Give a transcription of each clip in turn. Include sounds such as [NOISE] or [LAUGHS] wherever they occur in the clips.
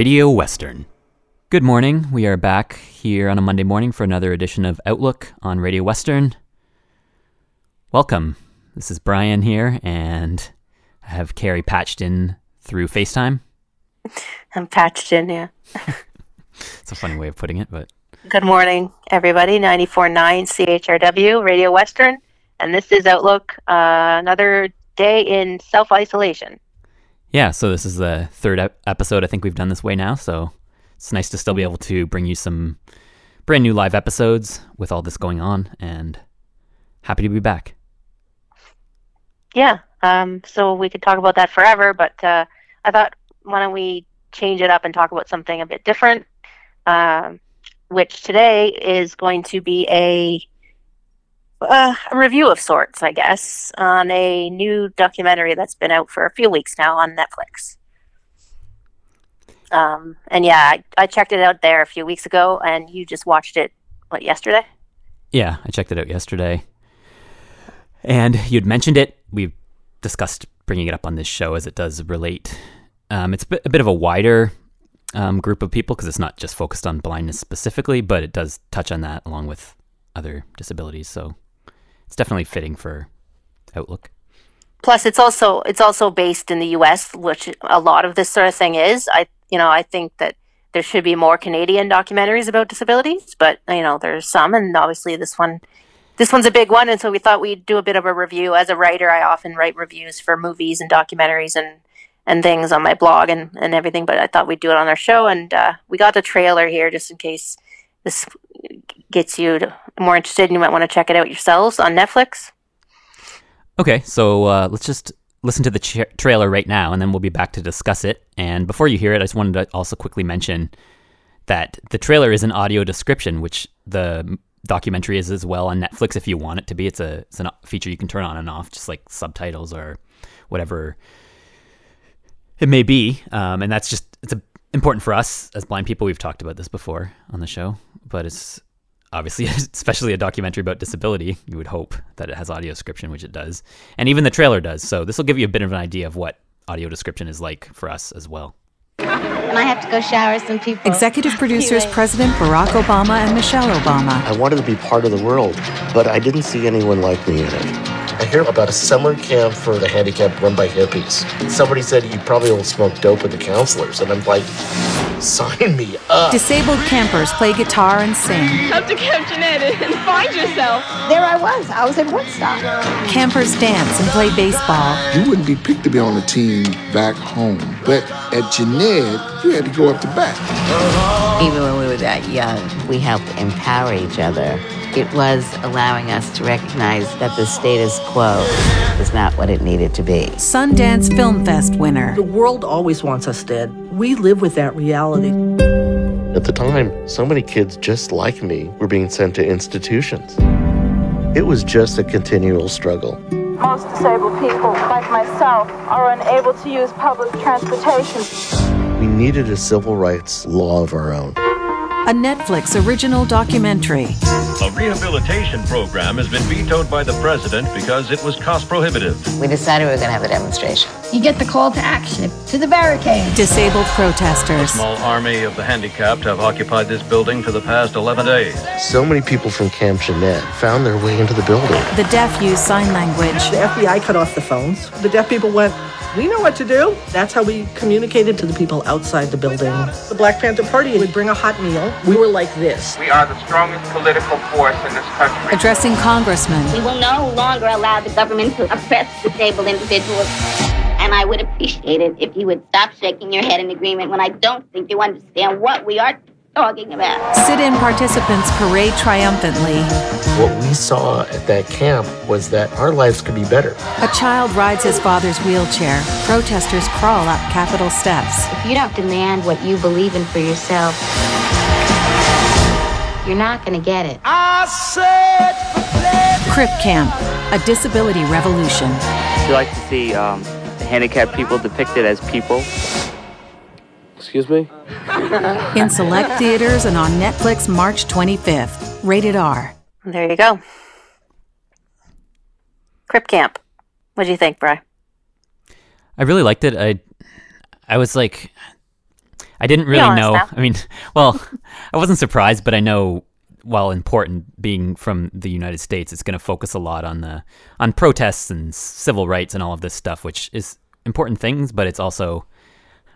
Radio Western. Good morning. We are back here on a Monday morning for another edition of Outlook on Radio Western. Welcome. This is Brian here, and I have Carrie patched in through FaceTime. I'm patched in, yeah. [LAUGHS] It's a funny way of putting it, but Good morning, everybody. 94.9 CHRW, Radio Western. And this is Outlook, uh, another day in self isolation. Yeah, so this is the third ep- episode I think we've done this way now, so it's nice to still be able to bring you some brand new live episodes with all this going on, and happy to be back. Yeah, um, so we could talk about that forever, but uh, I thought, why don't we change it up and talk about something a bit different? Um, which today is going to be a, uh, a review of sorts, I guess, on a new documentary that's been out for a few weeks now on Netflix. Um, and yeah, I, I checked it out there a few weeks ago, and you just watched it, what, yesterday? Yeah, I checked it out yesterday. And you'd mentioned it. We've discussed bringing it up on this show as it does relate. Um, it's a bit, of a wider um, group of people because it's not just focused on blindness specifically, but it does touch on that along with other disabilities. So it's definitely fitting for Outlook. plus it's also it's also based in the US which a lot of this sort of thing is I you know I think that there should be more Canadian documentaries about disabilities but you know there's some and obviously this one this one's a big one and so we thought we'd do a bit of a review as a writer I often write reviews for movies and documentaries and and things on my blog and and everything but I thought we'd do it on our show and uh, we got the trailer here just in case this gets you more interested and you might want to check it out yourselves on Netflix Okay, so uh, let's just listen to the tra- trailer right now, and then we'll be back to discuss it. And before you hear it, I just wanted to also quickly mention that the trailer is an audio description, which the documentary is as well on Netflix if you want it to be. It's a it's a feature you can turn on and off, just like subtitles or whatever it may be. Um, and that's just it's a, important for us as blind people. We've talked about this before on the show, but it's obviously [LAUGHS] especially a documentary about disability you would hope that it has audio description which it does and even the trailer does so this will give you a bit of an idea of what audio description is like for us as well And I have to go shower some people. Executive [LAUGHS] producers President Barack Obama and Michelle Obama. I wanted to be part of the world, but I didn't see anyone like me in it. I hear about a summer camp for the handicapped run by hippies. Somebody said you probably will smoke dope with the counselors, and I'm like, sign me up. Disabled campers play guitar and sing. Have to Camp Jened and find yourself. There I was. I was in Woodstock. Campers dance and play baseball. You wouldn't be picked to be on a team back home. But at Jened, you had to go up to bat. Even when we were that young, we helped empower each other. It was allowing us to recognize that the status quo is not what it needed to be. Sundance Film Fest winner. The world always wants us dead. We live with that reality. At the time, so many kids just like me were being sent to institutions. It was just a continual struggle. Most disabled people, like myself, are unable to use public transportation. We needed a civil rights law of our own. A Netflix original documentary. A rehabilitation program has been vetoed by the president because it was cost prohibitive. We decided we were going to have a demonstration. You get the call to action. To the barricade. Disabled protesters. A protesters. small army of the handicapped have occupied this building for the past 11 days. So many people from Camp Jened found their way into the building. The deaf use sign language. The FBI cut off the phones. The deaf people went, we know what to do. That's how we communicated to the people outside the building. The Black Panther Party would bring a hot meal. We were like this. We are the strongest political force in this country. Addressing congressmen. We will no longer allow the government to oppress disabled individuals. And I would appreciate it if you would stop shaking your head in agreement when I don't think you understand what we are talking about? Sit in participants parade triumphantly. What we saw at that camp was that our lives could be better. A child rides his father's wheelchair. Protesters crawl up Capitol steps. If you don't demand what you believe in for yourself, you're not going to get it. I said Crip Camp, a disability revolution. We like to see um, handicapped people depicted as people. Excuse me? In select theaters and on Netflix March 25th. Rated R. There you go. Crip Camp. What do you think, Bry? I really liked it. I I was like I didn't really know. now. I mean, [LAUGHS] well, I wasn't surprised, but I know while important being from the United States, it's going to focus a lot on the on protests and civil rights and all of this stuff, which is important things, but it's also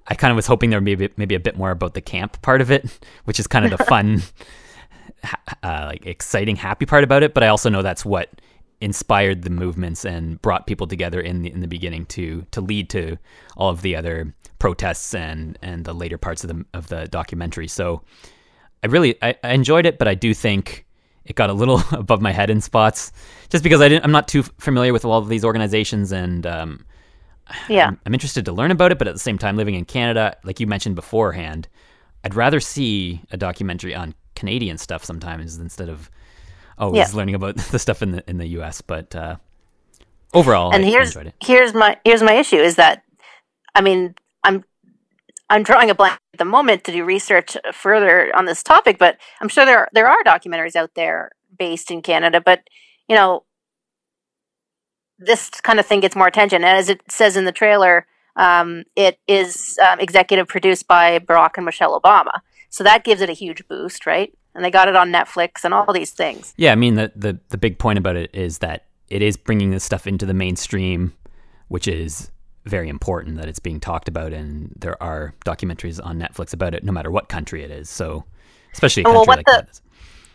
I kind of was hoping there would be maybe a bit more about the camp part of it, [LAUGHS] which is kind of the fun [LAUGHS] [LAUGHS] ha- uh, like exciting, happy part about it. But I also know that's what inspired the movements and brought people together in the in the beginning to to lead to all of the other protests and and the later parts of the of the documentary. So I really I, I enjoyed it, but I do think it got a little above my head in spots, just because I didn't I'm not too familiar with all of these organizations and. Um, Yeah. I'm, I'm interested to learn about it, but at the same time, living in Canada, like you mentioned beforehand, I'd rather see a documentary on Canadian stuff sometimes instead of always Yeah. learning about [LAUGHS] the stuff in the in the U.S. But uh, overall, and I, I here's it. here's my here's my issue is that I mean I'm I'm drawing a blank at the moment to do research further on this topic, but I'm sure there are, there are documentaries out there based in Canada, but you know this kind of thing gets more attention. And as it says in the trailer, um, it is um, executive produced by Barack and Michelle Obama, so that gives it a huge boost, right? And they got it on Netflix and all these things. Yeah, I mean the, the the big point about it is that it is bringing this stuff into the mainstream, which is very important that it's being talked about, and there are documentaries on Netflix about it, no matter what country it is. So, especially a country well, what like the that.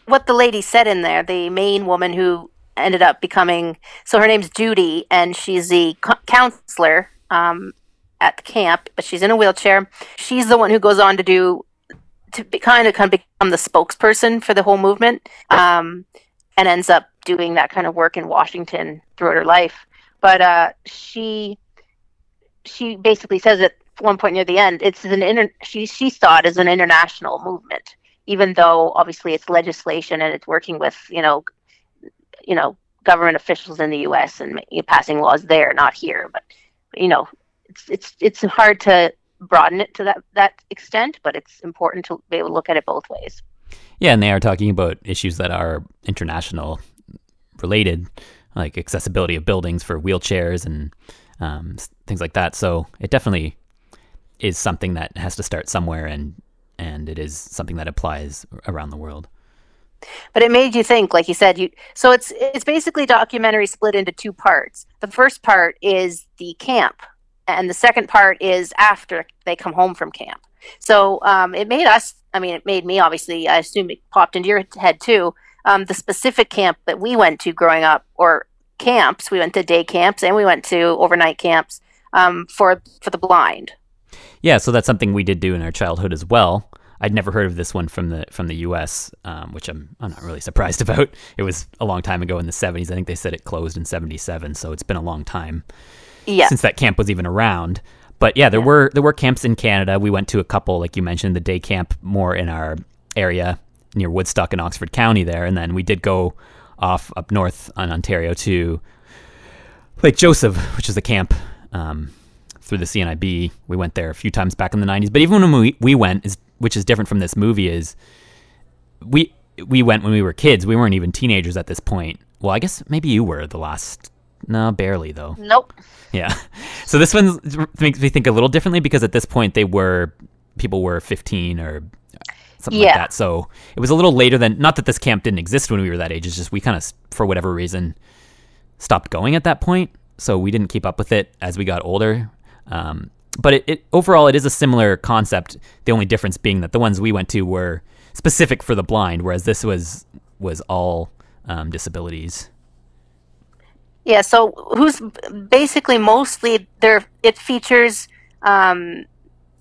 what the lady said in there, the main woman who ended up becoming so her name's Judy, and she's the co- counselor um, at the camp, but she's in a wheelchair. She's the one who goes on to do to be kind of kind of become the spokesperson for the whole movement, um, and ends up doing that kind of work in Washington throughout her life. But uh, she she basically says at one point near the end, it's an inter- she she saw it as an international movement, even though obviously it's legislation and it's working with you know you know government officials in the U.S. and ma- passing laws there, not here. But you know, it's it's it's hard to broaden it to that that extent, but it's important to be able to look at it both ways. Yeah, and they are talking about issues that are international related, like accessibility of buildings for wheelchairs and um, things like that. So it definitely is something that has to start somewhere, and and it is something that applies around the world. But it made you think like you said you so it's it's basically documentary split into two parts. The first part is the camp and the second part is after they come home from camp. So um, it made us i mean it made me obviously i assume it popped into your head too um, the specific camp that we went to growing up or camps. We went to day camps and we went to overnight camps um, for for the blind. Yeah, so that's something we did do in our childhood as well. I'd never heard of this one from the from the U.S., um, which I'm I'm not really surprised [LAUGHS] about. It was a long time ago in the 70s. I think they said it closed in 77, so it's been a long time Yeah. since that camp was even around. But yeah, there were there were camps in Canada. We went to a couple, like you mentioned, the day camp more in our area near Woodstock in Oxford County there, and then we did go off up north on Ontario to Lake Joseph, which is a camp um, through the CNIB. We went there a few times back in the 90s. But even when we, we went, is which is different from this movie, is we we went when we were kids. We weren't even teenagers at this point. Well, I guess maybe you were the last. No, barely though. nope Yeah. So this one makes me think a little differently because at this point they were people were 15 or something like that. So it was a little later than not that this camp didn't exist when we were that age. It's just we kind of for whatever reason stopped going at that point. So we didn't keep up with it as we got older. Um, but it, it overall it is a similar concept. The only difference being that the ones we went to were specific for the blind, whereas this was was all um, disabilities. Yeah, so who's basically mostly there? It features um,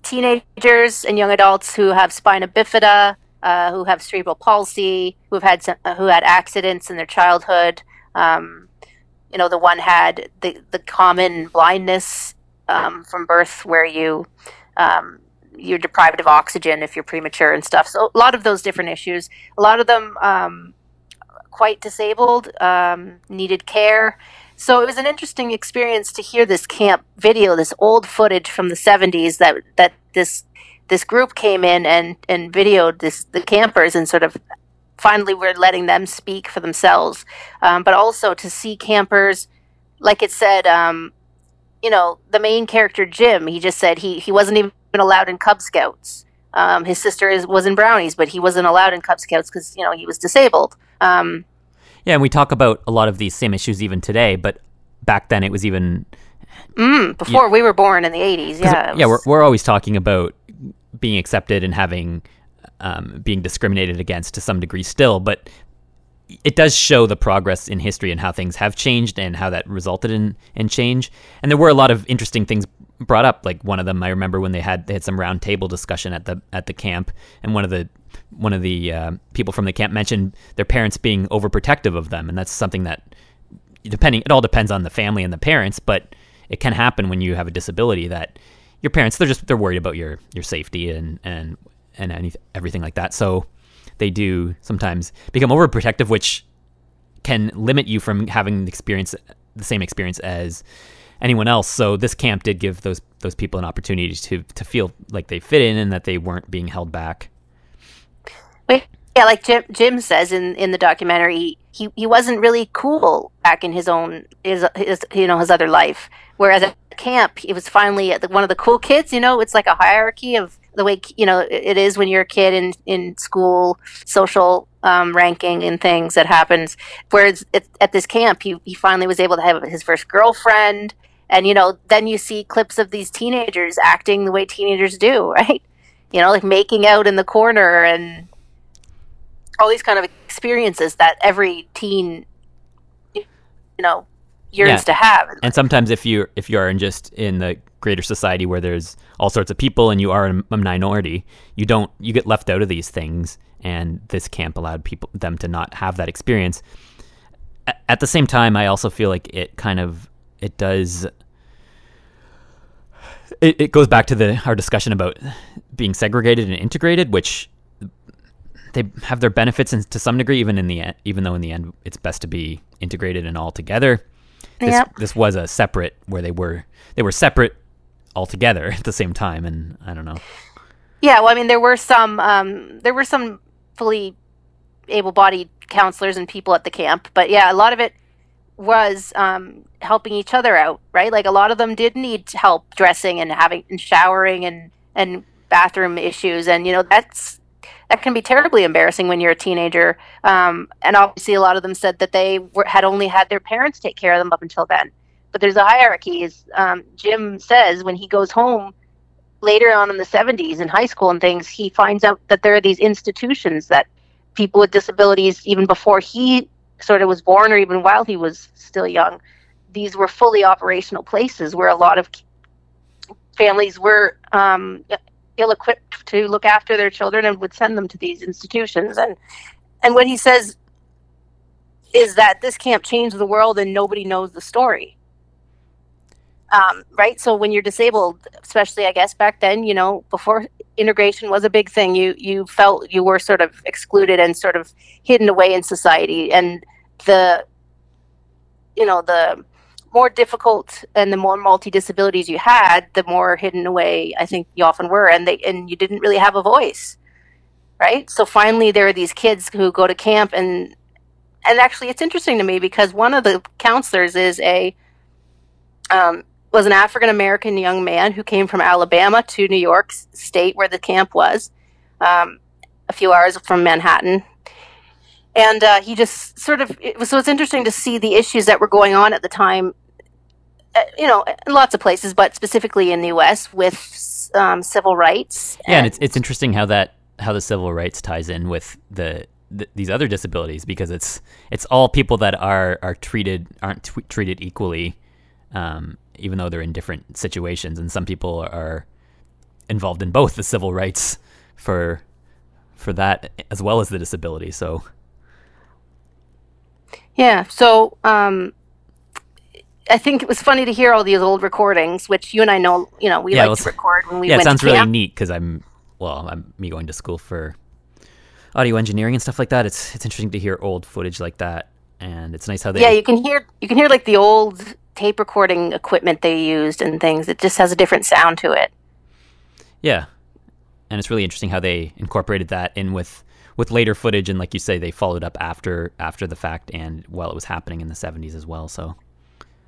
teenagers and young adults who have spina bifida, uh, who have cerebral palsy, who have had some, uh, who had accidents in their childhood. Um, you know, the one had the the common blindness um, from birth, where you um, you're deprived of oxygen if you're premature and stuff. So a lot of those different issues. A lot of them um, quite disabled, um, needed care. So it was an interesting experience to hear this camp video, this old footage from the 70s that that this this group came in and and videoed this the campers and sort of finally we're letting them speak for themselves. Um, but also to see campers, like it said, um, you know, the main character Jim, he just said he he wasn't even allowed in Cub Scouts. Um, his sister is, was in Brownies, but he wasn't allowed in Cub Scouts because you know he was disabled. Um, yeah, and we talk about a lot of these same issues even today, but back then it was even mm, before yeah, we were born in the eighties. Yeah, yeah, we're we're always talking about being accepted and having um, being discriminated against to some degree still, but it does show the progress in history and how things have changed and how that resulted in in change. And there were a lot of interesting things brought up. Like one of them, I remember when they had they had some roundtable discussion at the at the camp, and one of the one of the uh, people from the camp mentioned their parents being overprotective of them, and that's something that depending it all depends on the family and the parents, but it can happen when you have a disability that your parents they're just they're worried about your your safety and and and any, everything like that. So they do sometimes become overprotective, which can limit you from having the experience the same experience as anyone else. So this camp did give those those people an opportunity to to feel like they fit in and that they weren't being held back. Yeah, like Jim, Jim says in, in the documentary, he, he wasn't really cool back in his own his, his you know his other life. Whereas at camp, he was finally one of the cool kids. You know, it's like a hierarchy of the way you know it is when you're a kid in in school, social um, ranking and things that happens. Whereas it, at this camp, he he finally was able to have his first girlfriend and you know then you see clips of these teenagers acting the way teenagers do [LAUGHS] right you know like making out in the corner and all these kind of experiences that every teen you know yearns yeah. to have and sometimes if you if you are in just in the greater society where there's all sorts of people and you are a minority you don't you get left out of these things and this camp allowed people them to not have that experience at the same time i also feel like it kind of it does it, it goes back to the our discussion about being segregated and integrated, which they have their benefits and to some degree, even in the end, even though in the end it's best to be integrated and all together. This, yep. this was a separate where they were they were separate altogether [LAUGHS] at the same time, and I don't know. Yeah, well, I mean, there were some um, there were some fully able-bodied counselors and people at the camp, but yeah, a lot of it was um, helping each other out, right? Like a lot of them did need help dressing and having and showering and and bathroom issues, and you know that's that can be terribly embarrassing when you're a teenager. Um, and obviously, a lot of them said that they were, had only had their parents take care of them up until then. But there's a hierarchy, as um, Jim says, when he goes home later on in the 70s in high school and things, he finds out that there are these institutions that people with disabilities, even before he sort of was born or even while he was still young, these were fully operational places where a lot of families were um, ill-equipped to look after their children and would send them to these institutions. And and what he says is that this camp changed the world and nobody knows the story. Um, right. So when you're disabled, especially I guess back then, you know, before integration was a big thing. You you felt you were sort of excluded and sort of hidden away in society, and the you know the more difficult and the more multi disabilities you had, the more hidden away I think you often were, and they and you didn't really have a voice, right? So finally, there are these kids who go to camp, and and actually, it's interesting to me because one of the counselors is a um, was an African American young man who came from Alabama to New York State, where the camp was, um, a few hours from Manhattan. And uh, he just sort of, it was, so it's interesting to see the issues that were going on at the time, uh, you know, in lots of places, but specifically in the U.S. with um, civil rights. Yeah, and, and it's, it's interesting how that, how the civil rights ties in with the, these other disabilities because it's it's all people that are are treated aren't t- treated equally um, even though they're in different situations. And some people are involved in both the civil rights for for that as well as the disability. So Yeah. So um, I think it was funny to hear all these old recordings, which you and I know, you know, we yeah, like to record when we went yeah, it sounds really neat because I'm well, I'm me going to school for audio engineering and stuff like that. It's it's interesting to hear old footage like that, and it's nice how they Yeah, you can hear you can hear like the old tape recording equipment they used and things. It just has a different sound to it. Yeah, and it's really interesting how they incorporated that in with with later footage, and like you say, they followed up after after the fact and while it was happening in the '70s as well. So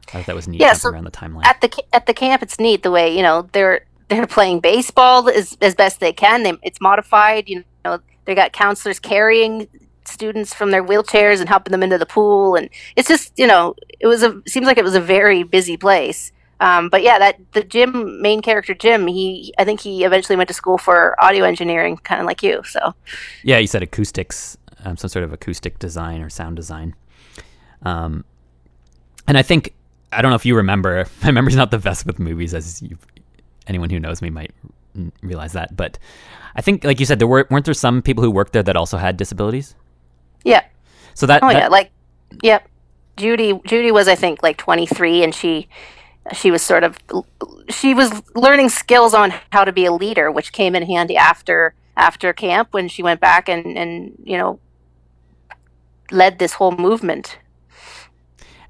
I thought that was neat Yeah, so around the timeline. At the at the camp, it's neat the way you know they're they're playing baseball as as best they can. They, it's modified. You know, they got counselors carrying students from their wheelchairs and helping them into the pool, and it's just you know it was a seems like it was a very busy place. Um, but yeah, that the Jim main character Jim, he I think he eventually went to school for audio engineering, kind of like you. So Yeah, you said acoustics, um, some sort of acoustic design or sound design. Um, and I think I don't know if you remember. [LAUGHS] My memory's not the best with movies, as anyone who knows me might realize that. But I think, like you said, there were weren't there some people who worked there that also had disabilities. yeah, So that, oh that- yeah, like yep. Judy Judy was I think like 23 and she she was sort of she was learning skills on how to be a leader which came in handy after after camp when she went back and and you know led this whole movement.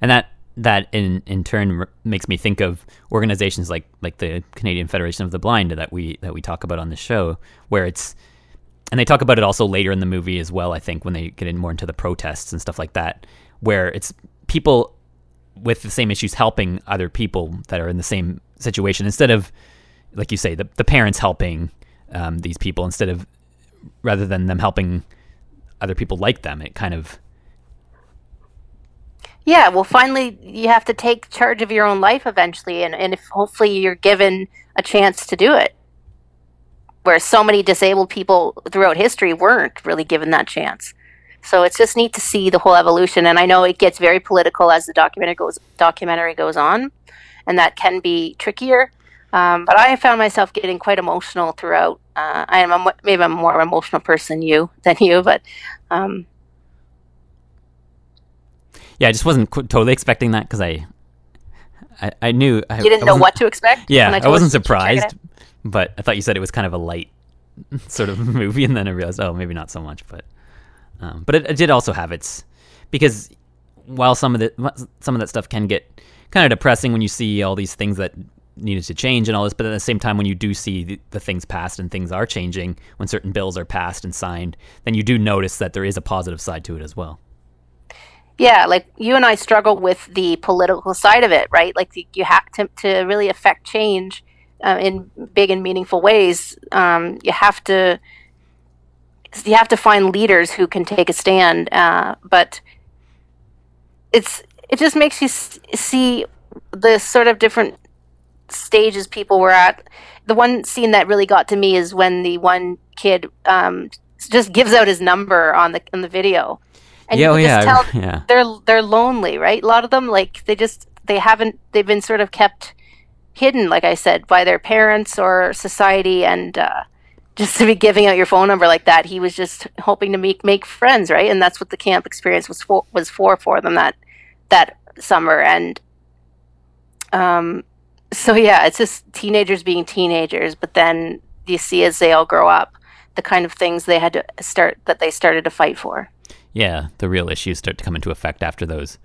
and that that in in turn makes me think of organizations like like the Canadian Federation of the Blind that we that we talk about on the show, where it's and they talk about it also later in the movie as well. I think when they get in more into the protests and stuff like that, where it's people with the same issues helping other people that are in the same situation instead of like you say the the parents helping um, these people instead of rather than them helping other people like them. It kind of Yeah, well finally you have to take charge of your own life eventually and and if hopefully you're given a chance to do it. Where so many disabled people throughout history weren't really given that chance. So it's just neat to see the whole evolution, and I know it gets very political as the documentary goes documentary goes on, and that can be trickier. Um, but I found myself getting quite emotional throughout. Uh, I am a, maybe I'm more emotional person you than you, but um, yeah, I just wasn't qu- totally expecting that because I, I, I knew I, you didn't I know what to expect. Yeah, I, told wasn't you to check it surprised, but I thought you said it was kind of a light [LAUGHS] sort of [LAUGHS] movie, and then I realized, oh, maybe not so much. But, um, but it, it did also have its because while some of the some of that stuff can get kind of depressing when you see all these things that needed to change and all this, but at the same time, when you do see the, the things passed and things are changing, when certain bills are passed and signed, then you do notice that there is a positive side to it as well. Yeah, like you and I struggle with the political side of it, right? Like you have to to really affect change uh, in big and meaningful ways. Um, you have to you have to find leaders who can take a stand. Uh, but it's it just makes you s- see the sort of different stages people were at. The one scene that really got to me is when the one kid um, just gives out his number on the on the video. And Yeah, you oh, can just yeah, I- tell yeah. they're they're lonely, right? A lot of them like they just they haven't they've been sort of kept hidden, like I said, by their parents or society, and uh, just to be giving out your phone number like that, he was just hoping to make make friends, right? And that's what the camp experience was for was for for them that that summer, and um, so yeah, it's just teenagers being teenagers, but then you see as they all grow up, the kind of things they had to start that they started to fight for. yeah, the real issues start to come into effect after those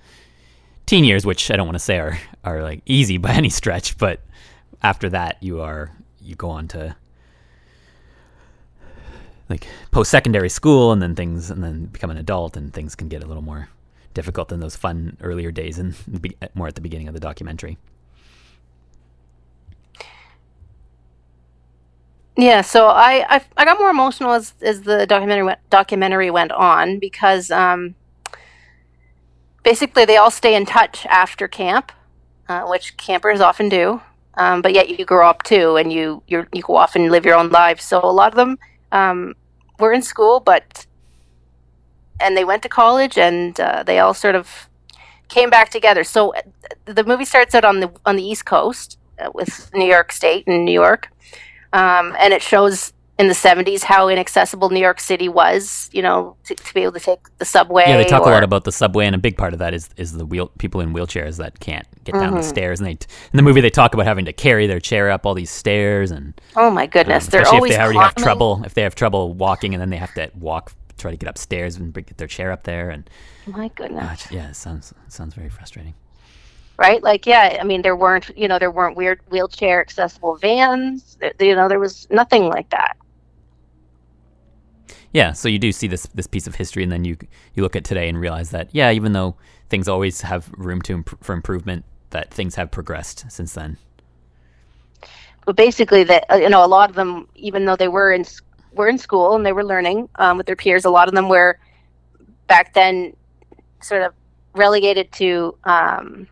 teen years, which I don't want to say are are like easy by any stretch, but after that you are you go on to like post secondary school and then things and then become an adult and things can get a little more difficult than those fun earlier days and more at the beginning of the documentary. Yeah, so I, I I got more emotional as as the documentary went, documentary went on because um, basically they all stay in touch after camp, uh, which campers often do. Um, but yet you grow up too, and you you you go off and live your own lives. So a lot of them um, were in school, but and they went to college, and uh, they all sort of came back together. So uh, the movie starts out on the on the East Coast uh, with New York State and New York um, and it shows in the 70s how inaccessible New York City was, you know, to, to be able to take the subway. Yeah, they talk or, a lot about the subway, and a big part of that is is the wheel people in wheelchairs that can't get down the Mhm. stairs. And they in the movie they talk about having to carry their chair up all these stairs, and Oh my goodness, um, they're especially always if they already have trouble if they have trouble walking, and then they have to walk try to get upstairs and bring- get their chair up there, and My goodness. yeah, it sounds it sounds very frustrating. right? Like, yeah, I mean, there weren't, you know, there weren't weird wheelchair accessible vans. You know, there was nothing like that. Yeah, so you do see this this piece of history, and then you you look at today and realize that yeah, even though things always have room to imp- for improvement, that things have progressed since then. But basically, that uh, you know, a lot of them, even though they were in were in school and they were learning um, with their peers, a lot of them were back then sort of relegated to um,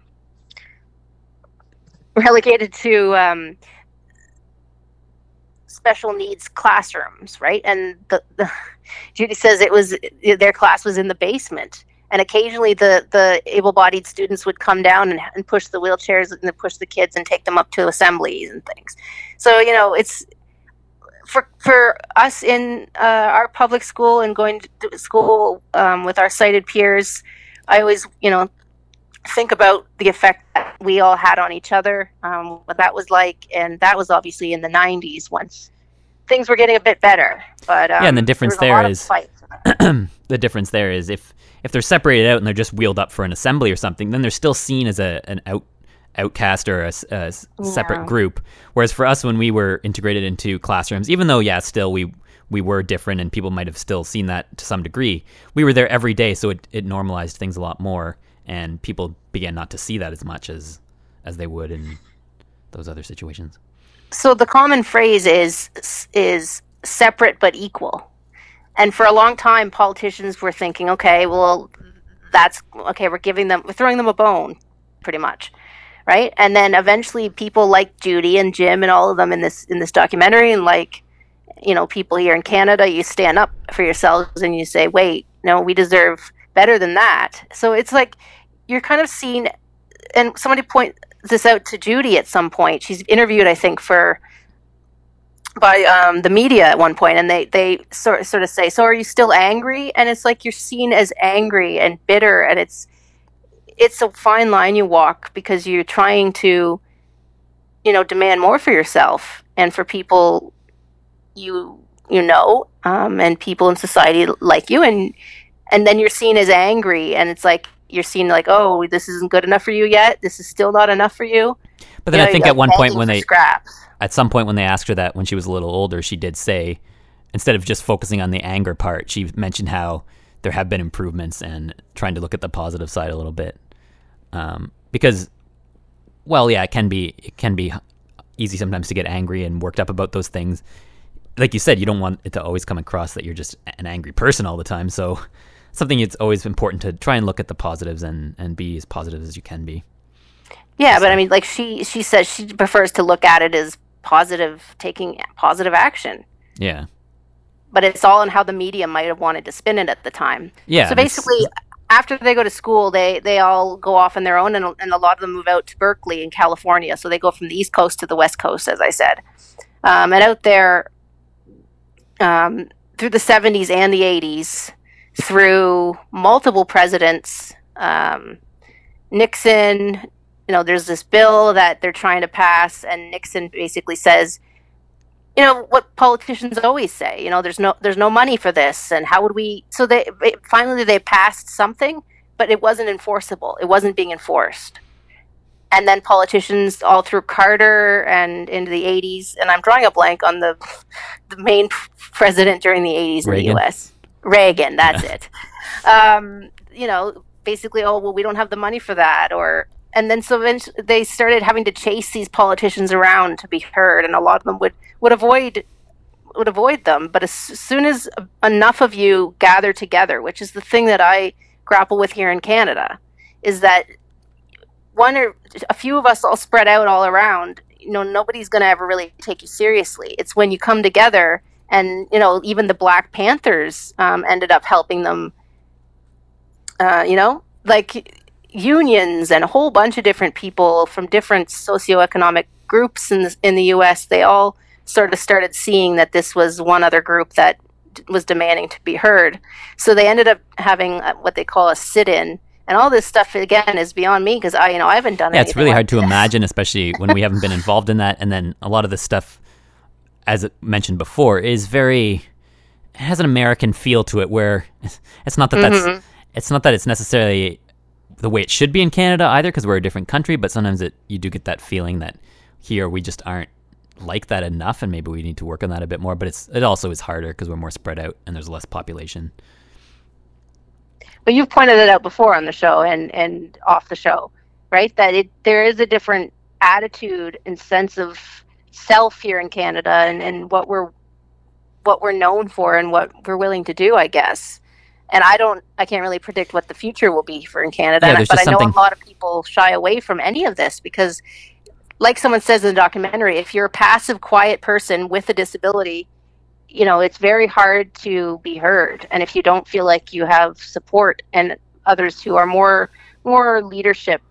[LAUGHS] relegated to um, special needs classrooms, right? And the, the [LAUGHS] Judy says it was their class was in the basement, and occasionally the the able-bodied students would come down and, and push the wheelchairs and push the kids and take them up to assemblies and things. So you know, it's for for us in uh, our public school and going to school um, with our sighted peers. I always, you know, think about the effect that we all had on each other, um, what that was like, and that was obviously in the '90s once things were getting a bit better. But um, yeah, and the difference there, a there is [CLEARS THROAT] the difference there is if if they're separated out and they're just wheeled up for an assembly or something, then they're still seen as a an out outcast or a separate Yeah. group. Whereas for us, when we were integrated into classrooms, even though yeah, still we we were different and people might have still seen that to some degree, we were there every day, so it, it normalized things a lot more, and people began not to see that as much as as they would in those other situations. So the common phrase is is separate but equal. And for a long time politicians were thinking okay well that's okay we're giving them we're throwing them a bone pretty much right? And then eventually people like judy and jim and all of them in this in this documentary and like you know people here in canada you stand up for yourselves and you say wait no we deserve better than that. So it's like you're kind of seen and somebody point this out to Judy at some point. She's interviewed, I think, for by um, the media at one point, and they they sort sort of say, "So are you still angry?" And it's like you're seen as angry and bitter, and it's it's a fine line you walk because you're trying to, you know, demand more for yourself and for people you you know, um, and people in society like you, and and then you're seen as angry, and it's like you're seeing like, oh, this isn't good enough for you yet. This is still not enough for you. But then You I know, think you're at one point when they scraps. at some point when they asked her that when she was a little older, she did say instead of just focusing on the anger part, she mentioned how there have been improvements and trying to look at the positive side a little bit. Um, because, well, yeah, it can be it can be easy sometimes to get angry and worked up about those things. Like you said, you don't want it to always come across that you're just an angry person all the time. So, something it's always important to try and look at the positives and and be as positive as you can be. Yeah, but I mean, like she she says she prefers to look at it as positive, taking positive action. Yeah. But it's all in how the media might have wanted to spin it at the time. Yeah, So it's- basically, after they go to school, they they all go off on their own, and, and a lot of them move out to Berkeley in California. So they go from the East Coast to the West Coast, as I said. Um, and out there, um, through the 70s and the 80s, through multiple presidents, um, Nixon, you know, there's this bill that they're trying to pass, and Nixon basically says, you know, what politicians always say, you know, there's no there's no money for this, and how would we? So they finally they passed something, but it wasn't enforceable. It wasn't being enforced. And then politicians all through Carter and into the 80s, and I'm drawing a blank on the the main [LAUGHS] president during the 80s in the U.S. Reagan, that's it. [LAUGHS] Um, you know, basically, oh well, we don't have the money for that, or and then so eventually they started having to chase these politicians around to be heard, and a lot of them would would avoid would avoid them. But as soon as enough of you gather together, which is the thing that I grapple with here in Canada, is that one or a few of us all spread out all around. You know, nobody's going to ever really take you seriously. It's when you come together, and you know, even the Black Panthers um, ended up helping them. Uh, you know, like unions and a whole bunch of different people from different socioeconomic groups in the, in the U.S. They all sort of started seeing that this was one other group that d- was demanding to be heard. So they ended up having uh, what they call a sit-in, and all this stuff again is beyond me because I, you know, I haven't done. Yeah, it's really like hard to imagine, especially when we haven't been [LAUGHS] involved in that. And then a lot of this stuff, as it mentioned before, is very it has an American feel to it, where [LAUGHS] it's not that Mhm. that's it's not that it's necessarily the way it should be in Canada either, because we're a different country. But sometimes it you do get that feeling that here we just aren't like that enough, and maybe we need to work on that a bit more. But it's it also is harder because we're more spread out and there's less population. but you've pointed it out before on the show and and off the show right that it there is a different attitude and sense of self here in canada and, and what we're what we're known for and what we're willing to do i guess. And i don't i can't really predict what the future will be for in canada Yeah, but i know something- a lot of people shy away from any of this because like someone says in the documentary if you're a passive quiet person with a disability you know it's very hard to be heard. And if you don't feel like you have support and others who are more more leadership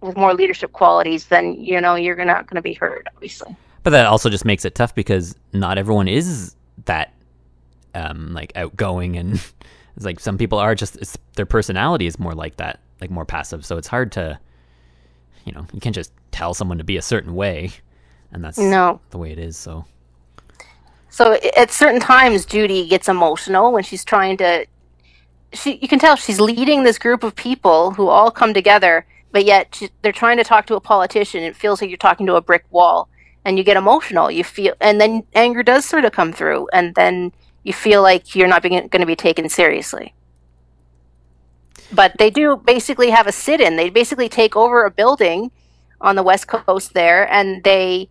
with more leadership qualities then you know you're not going to be heard obviously But that also just makes it tough because not everyone is that um, like outgoing and [LAUGHS] it's like some people are just it's, their personality is more like that, like more passive. So it's hard to, you know, you can't just tell someone to be a certain way, and that's No. the way it is. So so at certain times judy gets emotional when she's trying to she you can tell she's leading this group of people who all come together but yet they're trying to talk to a politician it feels like you're talking to a brick wall and you get emotional you feel and then anger does sort of come through and then you feel like you're not going to be taken seriously. But they do basically have a sit-in they basically take over a building on the west coast there and they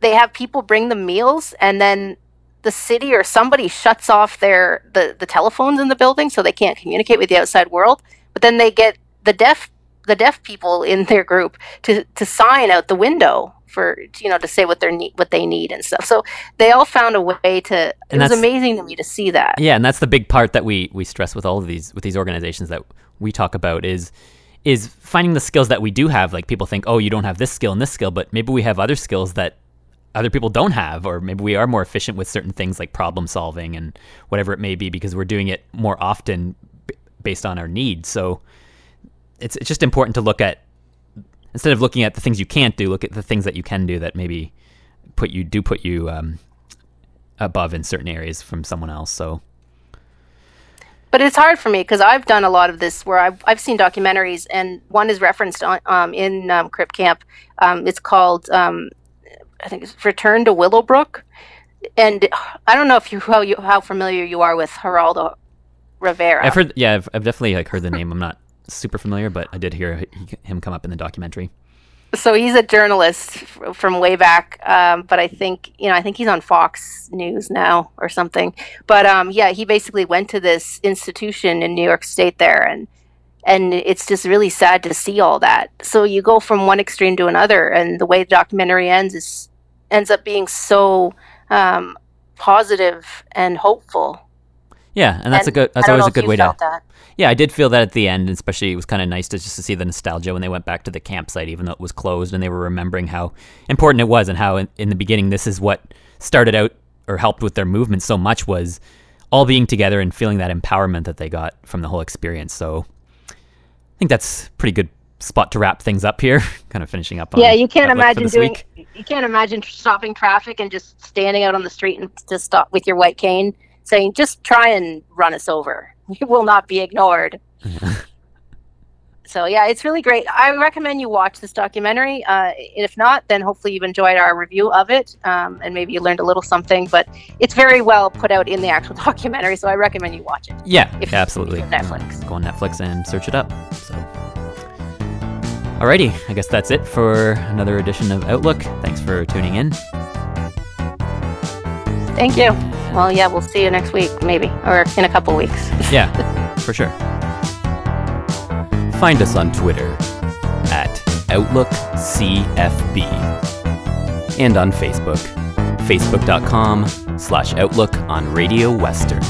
they have people bring them meals and then the city or somebody shuts off their the, the telephones in the building so they can't communicate with the outside world but then they get the deaf the deaf people in their group to to sign out the window for you know to say what their need what they need and stuff so they all found a way to it And was amazing to me to see that yeah, and that's the big part that we we stress with all of these with these organizations that we talk about is is finding the skills that we do have. Like people think, oh, you don't have this skill and this skill, but maybe we have other skills that other people don't have, or maybe we are more efficient with certain things like problem solving and whatever it may be because we're doing it more often b- based on our needs. So it's it's just important to look at instead of looking at the things you can't do, look at the things that you can do that maybe put you do put you um, above in certain areas from someone else. So but it's hard for me because I've done a lot of this where I've, I've seen documentaries and one is referenced on um, in um, Crip Camp. Um, it's called um, I think it's Return to Willowbrook, and I don't know if you how you how familiar you are with Geraldo Rivera. I've heard, yeah, I've, I've definitely like heard the [LAUGHS] name. I'm not super familiar, but I did hear him come up in the documentary. so he's a journalist from way back um, but i think you know i think he's on fox news now or something. But um, yeah he basically went to this institution in new york state there and and it's just really sad to see all that. So you go from one extreme to another and the way the documentary ends is ends up being so um, positive and hopeful Yeah, and that's a good. That's always a good way to. that. Yeah, I did feel that at the end, especially it was kind of nice to just to see the nostalgia when they went back to the campsite, even though it was closed, and they were remembering how important it was, and how in, in the beginning this is what started out or helped with their movement so much was all being together and feeling that empowerment that they got from the whole experience. So I think that's pretty good spot to wrap things up here. [LAUGHS] kind of finishing up. On yeah you can't imagine doing week. you can't imagine stopping traffic and just standing out on the street and just stop with your white cane saying just try and run us over [LAUGHS] you will not be ignored [LAUGHS] so yeah it's really great i recommend you watch this documentary uh, if not then hopefully you've enjoyed our review of it um, and maybe you learned a little something but it's very well put out in the actual [LAUGHS] documentary so i recommend you watch it Yeah, If- absolutely. if Netflix. Go on Netflix and search it up. So, alrighty, I guess that's it for another edition of Outlook. Thanks for tuning in. Thank you well yeah we'll see you next week maybe or in a couple weeks [LAUGHS] Yeah, for sure. Find us on Twitter at OutlookCFB and on Facebook, facebook.com slash Outlook on Radio Western.